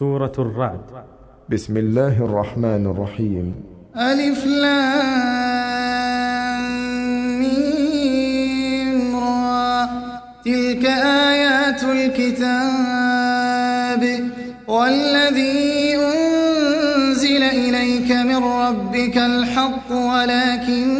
سورة الرعد. بسم الله الرحمن الرحيم. ألف لام را. تلك آيات الكتاب والذي أنزل إليك من ربك الحق ولكن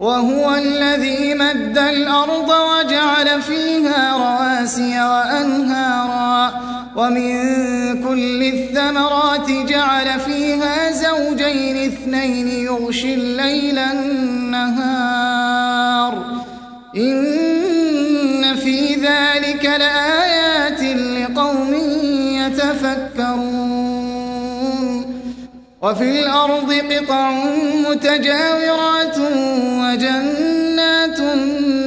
وهو الذي مد الأرض وجعل فيها رواسي وأنهارا ومن كل الثمرات جعل فيها زوجين اثنين يغشي الليل النهار إن في ذلك لآيات وفي الأرض قطع متجاورات وجنات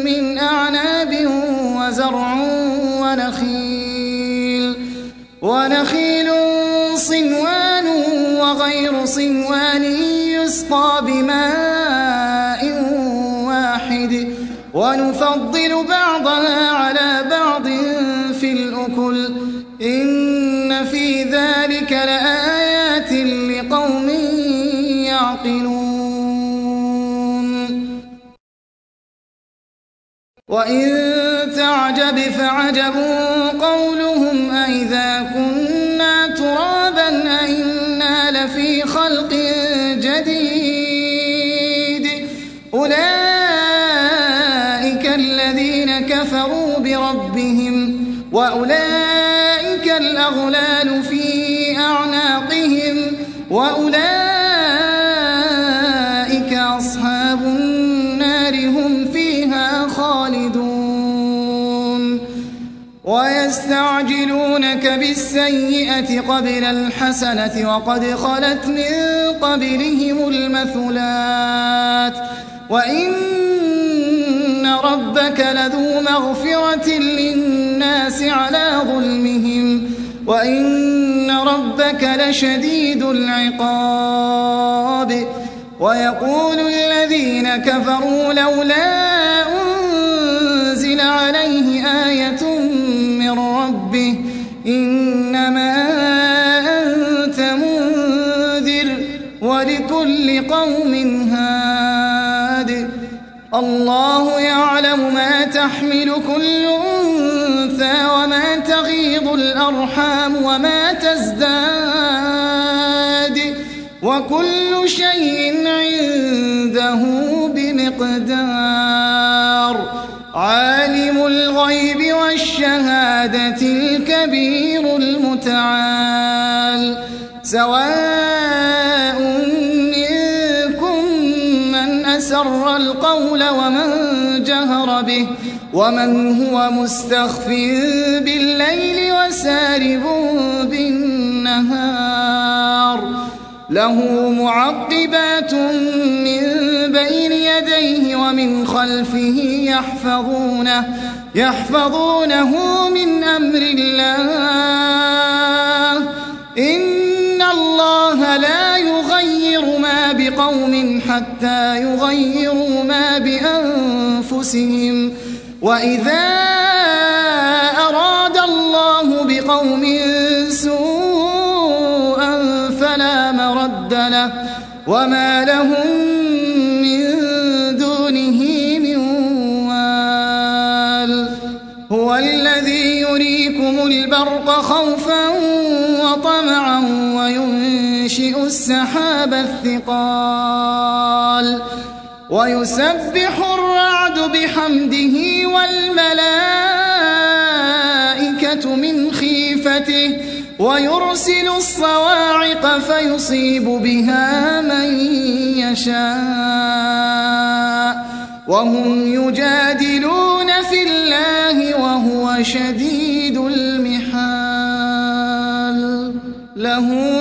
من أعناب وزرع ونخيل ونخيل صنوان وغير صنوان يسقى بماء واحد. ونفضل بعضها على بعض في الأكل. إن في ذلك لآيات وإن تعجب فعجب قولهم أئذا كنا ترابا أئنا لفي خلق جديد أولئك الذين كفروا بربهم وأولئك ويستعجلونك بالسيئة قبل الحسنة وقد خلت من قبلهم المثلات. وإن ربك لذو مغفرة للناس على ظلمهم. وإن ربك لشديد العقاب. ويقول الذين كفروا لولا أنزل عليه الله يعلم ما تحمل كل أنثى وما تغيض الأرحام وما تزداد وكل شيء عنده بمقدار. عالم الغيب والشهادة الكبير المتعال. سواء منكم من أسر القول به ومن هو مستخف بالليل وسارب بالنهار له معقبات من بين يديه ومن خلفه يحفظونه يحفظونه من أمر الله. إن يغير ما بقوم حتى يغيروا ما بأنفسهم. وإذا أراد الله بقوم سوءا فلا مرد له. وما لهم وينشئ السحاب الثقال ويسبح الرعد بحمده والملائكة من خيفته ويرسل الصواعق فيصيب بها من يشاء وهم يجادلون في الله شديد المحال له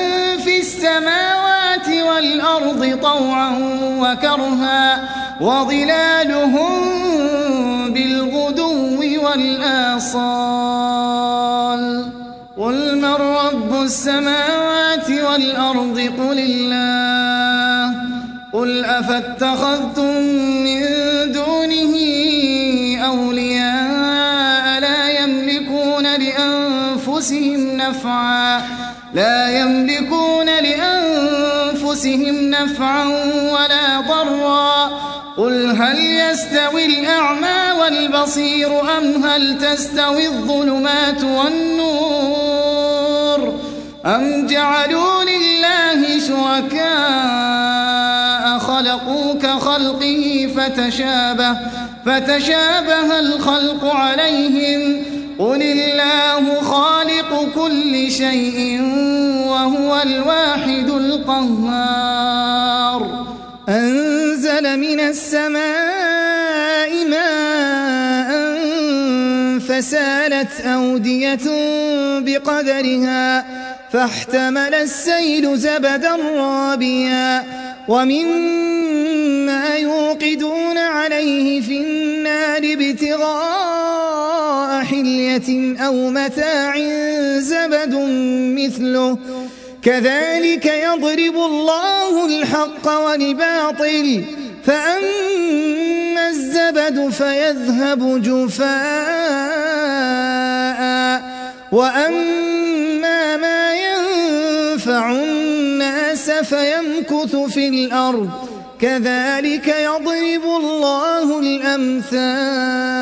السماوات والأرض طوعا وكرها وظلالهم بالغدو والآصال قل من رب السماوات والأرض قل الله قل أفاتخذتم من دونه أولياء لا يملكون لأنفسهم نفعا لا يملكون لأنفسهم نفعا ولا ضرا. قل هل يستوي الأعمى والبصير أم هل تستوي الظلمات والنور؟ أم جعلوا لله شركاء خلقوا كخلقه فتشابه فتشابه الخلق عليهم قل الله خالق كل شيء وهو الواحد القهار. أنزل من السماء ماء فسالت أودية بقدرها فاحتمل السيل زبدا رابيا ومما يوقدون عليه في النار ابتغاء حلية أو متاع زبد مثله. كذلك يضرب الله الحق والباطل فأما الزبد فيذهب جفاء. وأما ما ينفع الناس فيمكث في الأرض. كذلك يضرب الله الأمثال.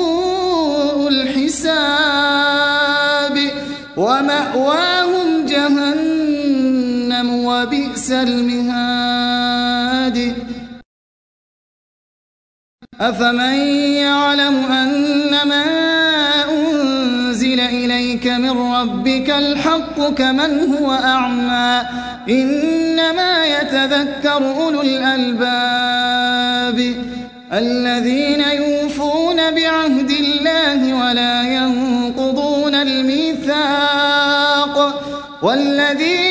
وبئس المهاد. أفمن يعلم أن ما أنزل إليك من ربك الحق كمن هو أعمى؟ إنما يتذكر أولو الألباب الذين يوفون بعهد الله ولا ينقضون الميثاق والذين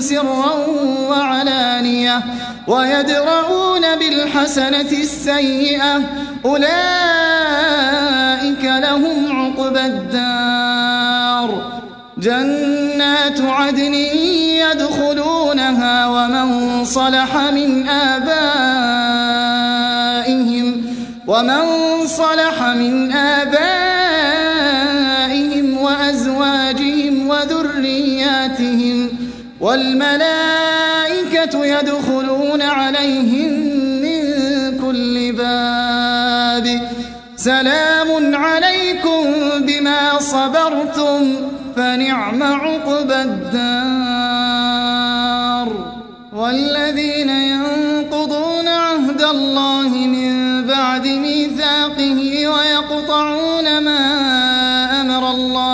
سرا وعلانية ويدرؤون بالحسنة السيئة أولئك لهم عقبى الدار جنات عدن يدخلونها ومن صلح من آبائهم ومن صلح من آبائهم والملائكة يدخلون عليهم من كل باب. سلام عليكم بما صبرتم فنعم عقبى الدار. والذين ينقضون عهد الله من بعد ميثاقه ويقطعون ما أمر الله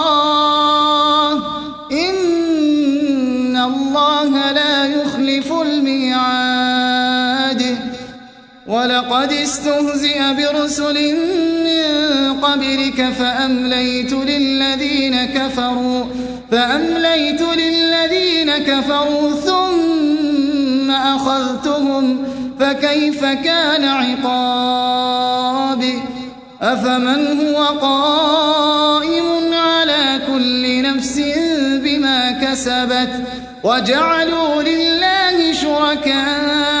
ولقد استهزئ برسل من قبلك فأمليت للذين كفروا فأمليت للذين كفروا ثم أخذتهم فكيف كان عقابي أفمن هو قائم على كل نفس بما كسبت؟ وجعلوا لله شركاء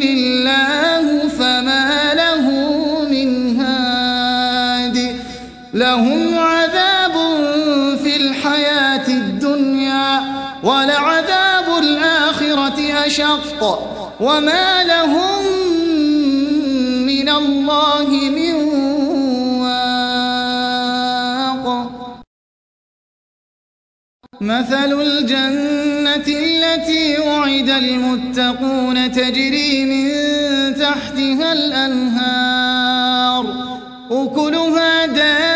أشق وما لهم من الله من واق. مثل الجنة التي وعد المتقون تجري من تحتها الأنهار. أكلها دائم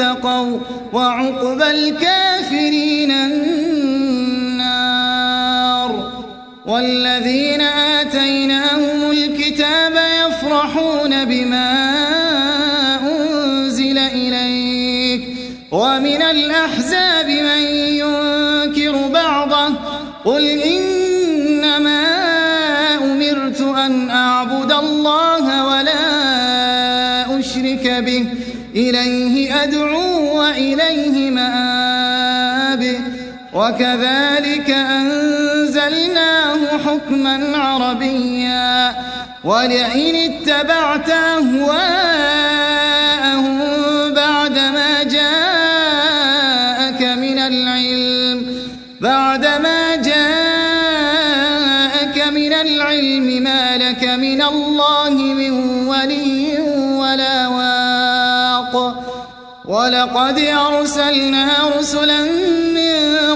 اتقوا وعقبى الكافرين النار والذين آتيناهم الكتاب يفرحون بما أنزل إليك ومن الأحزاب وكذلك أنزلناه حكما عربيا ولئن اتبعت أهواءهم بعد ما جاءك من العلم بعد ما جاءك من العلم ما لك من الله من ولي ولا واق. ولقد أرسلنا رسلا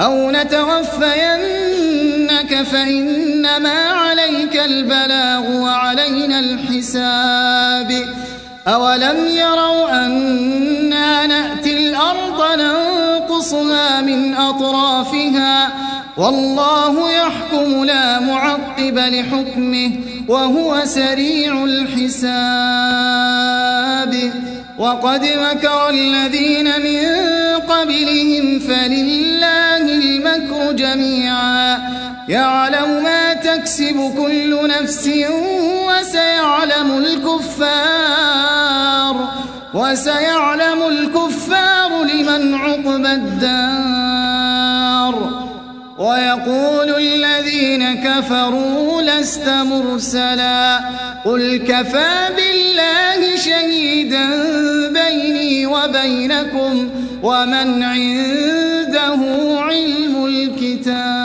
أو نتوفينك فإنما عليك البلاغ وعلينا الحساب. أولم يروا أنا نأتي الأرض ننقصها من أطرافها؟ والله يحكم لا معقب لحكمه وهو سريع الحساب. وقد مكر الذين من قبلهم فلله المكر جميعا. يعلم ما تكسب كل نفس وسيعلم الكفار. وسيعلم الكفار لمن عقب الدار. ويقول الذين كفروا لست مرسلا. قل كفى بالله شهيدا بيني وبينكم ومن عنده علم الكتاب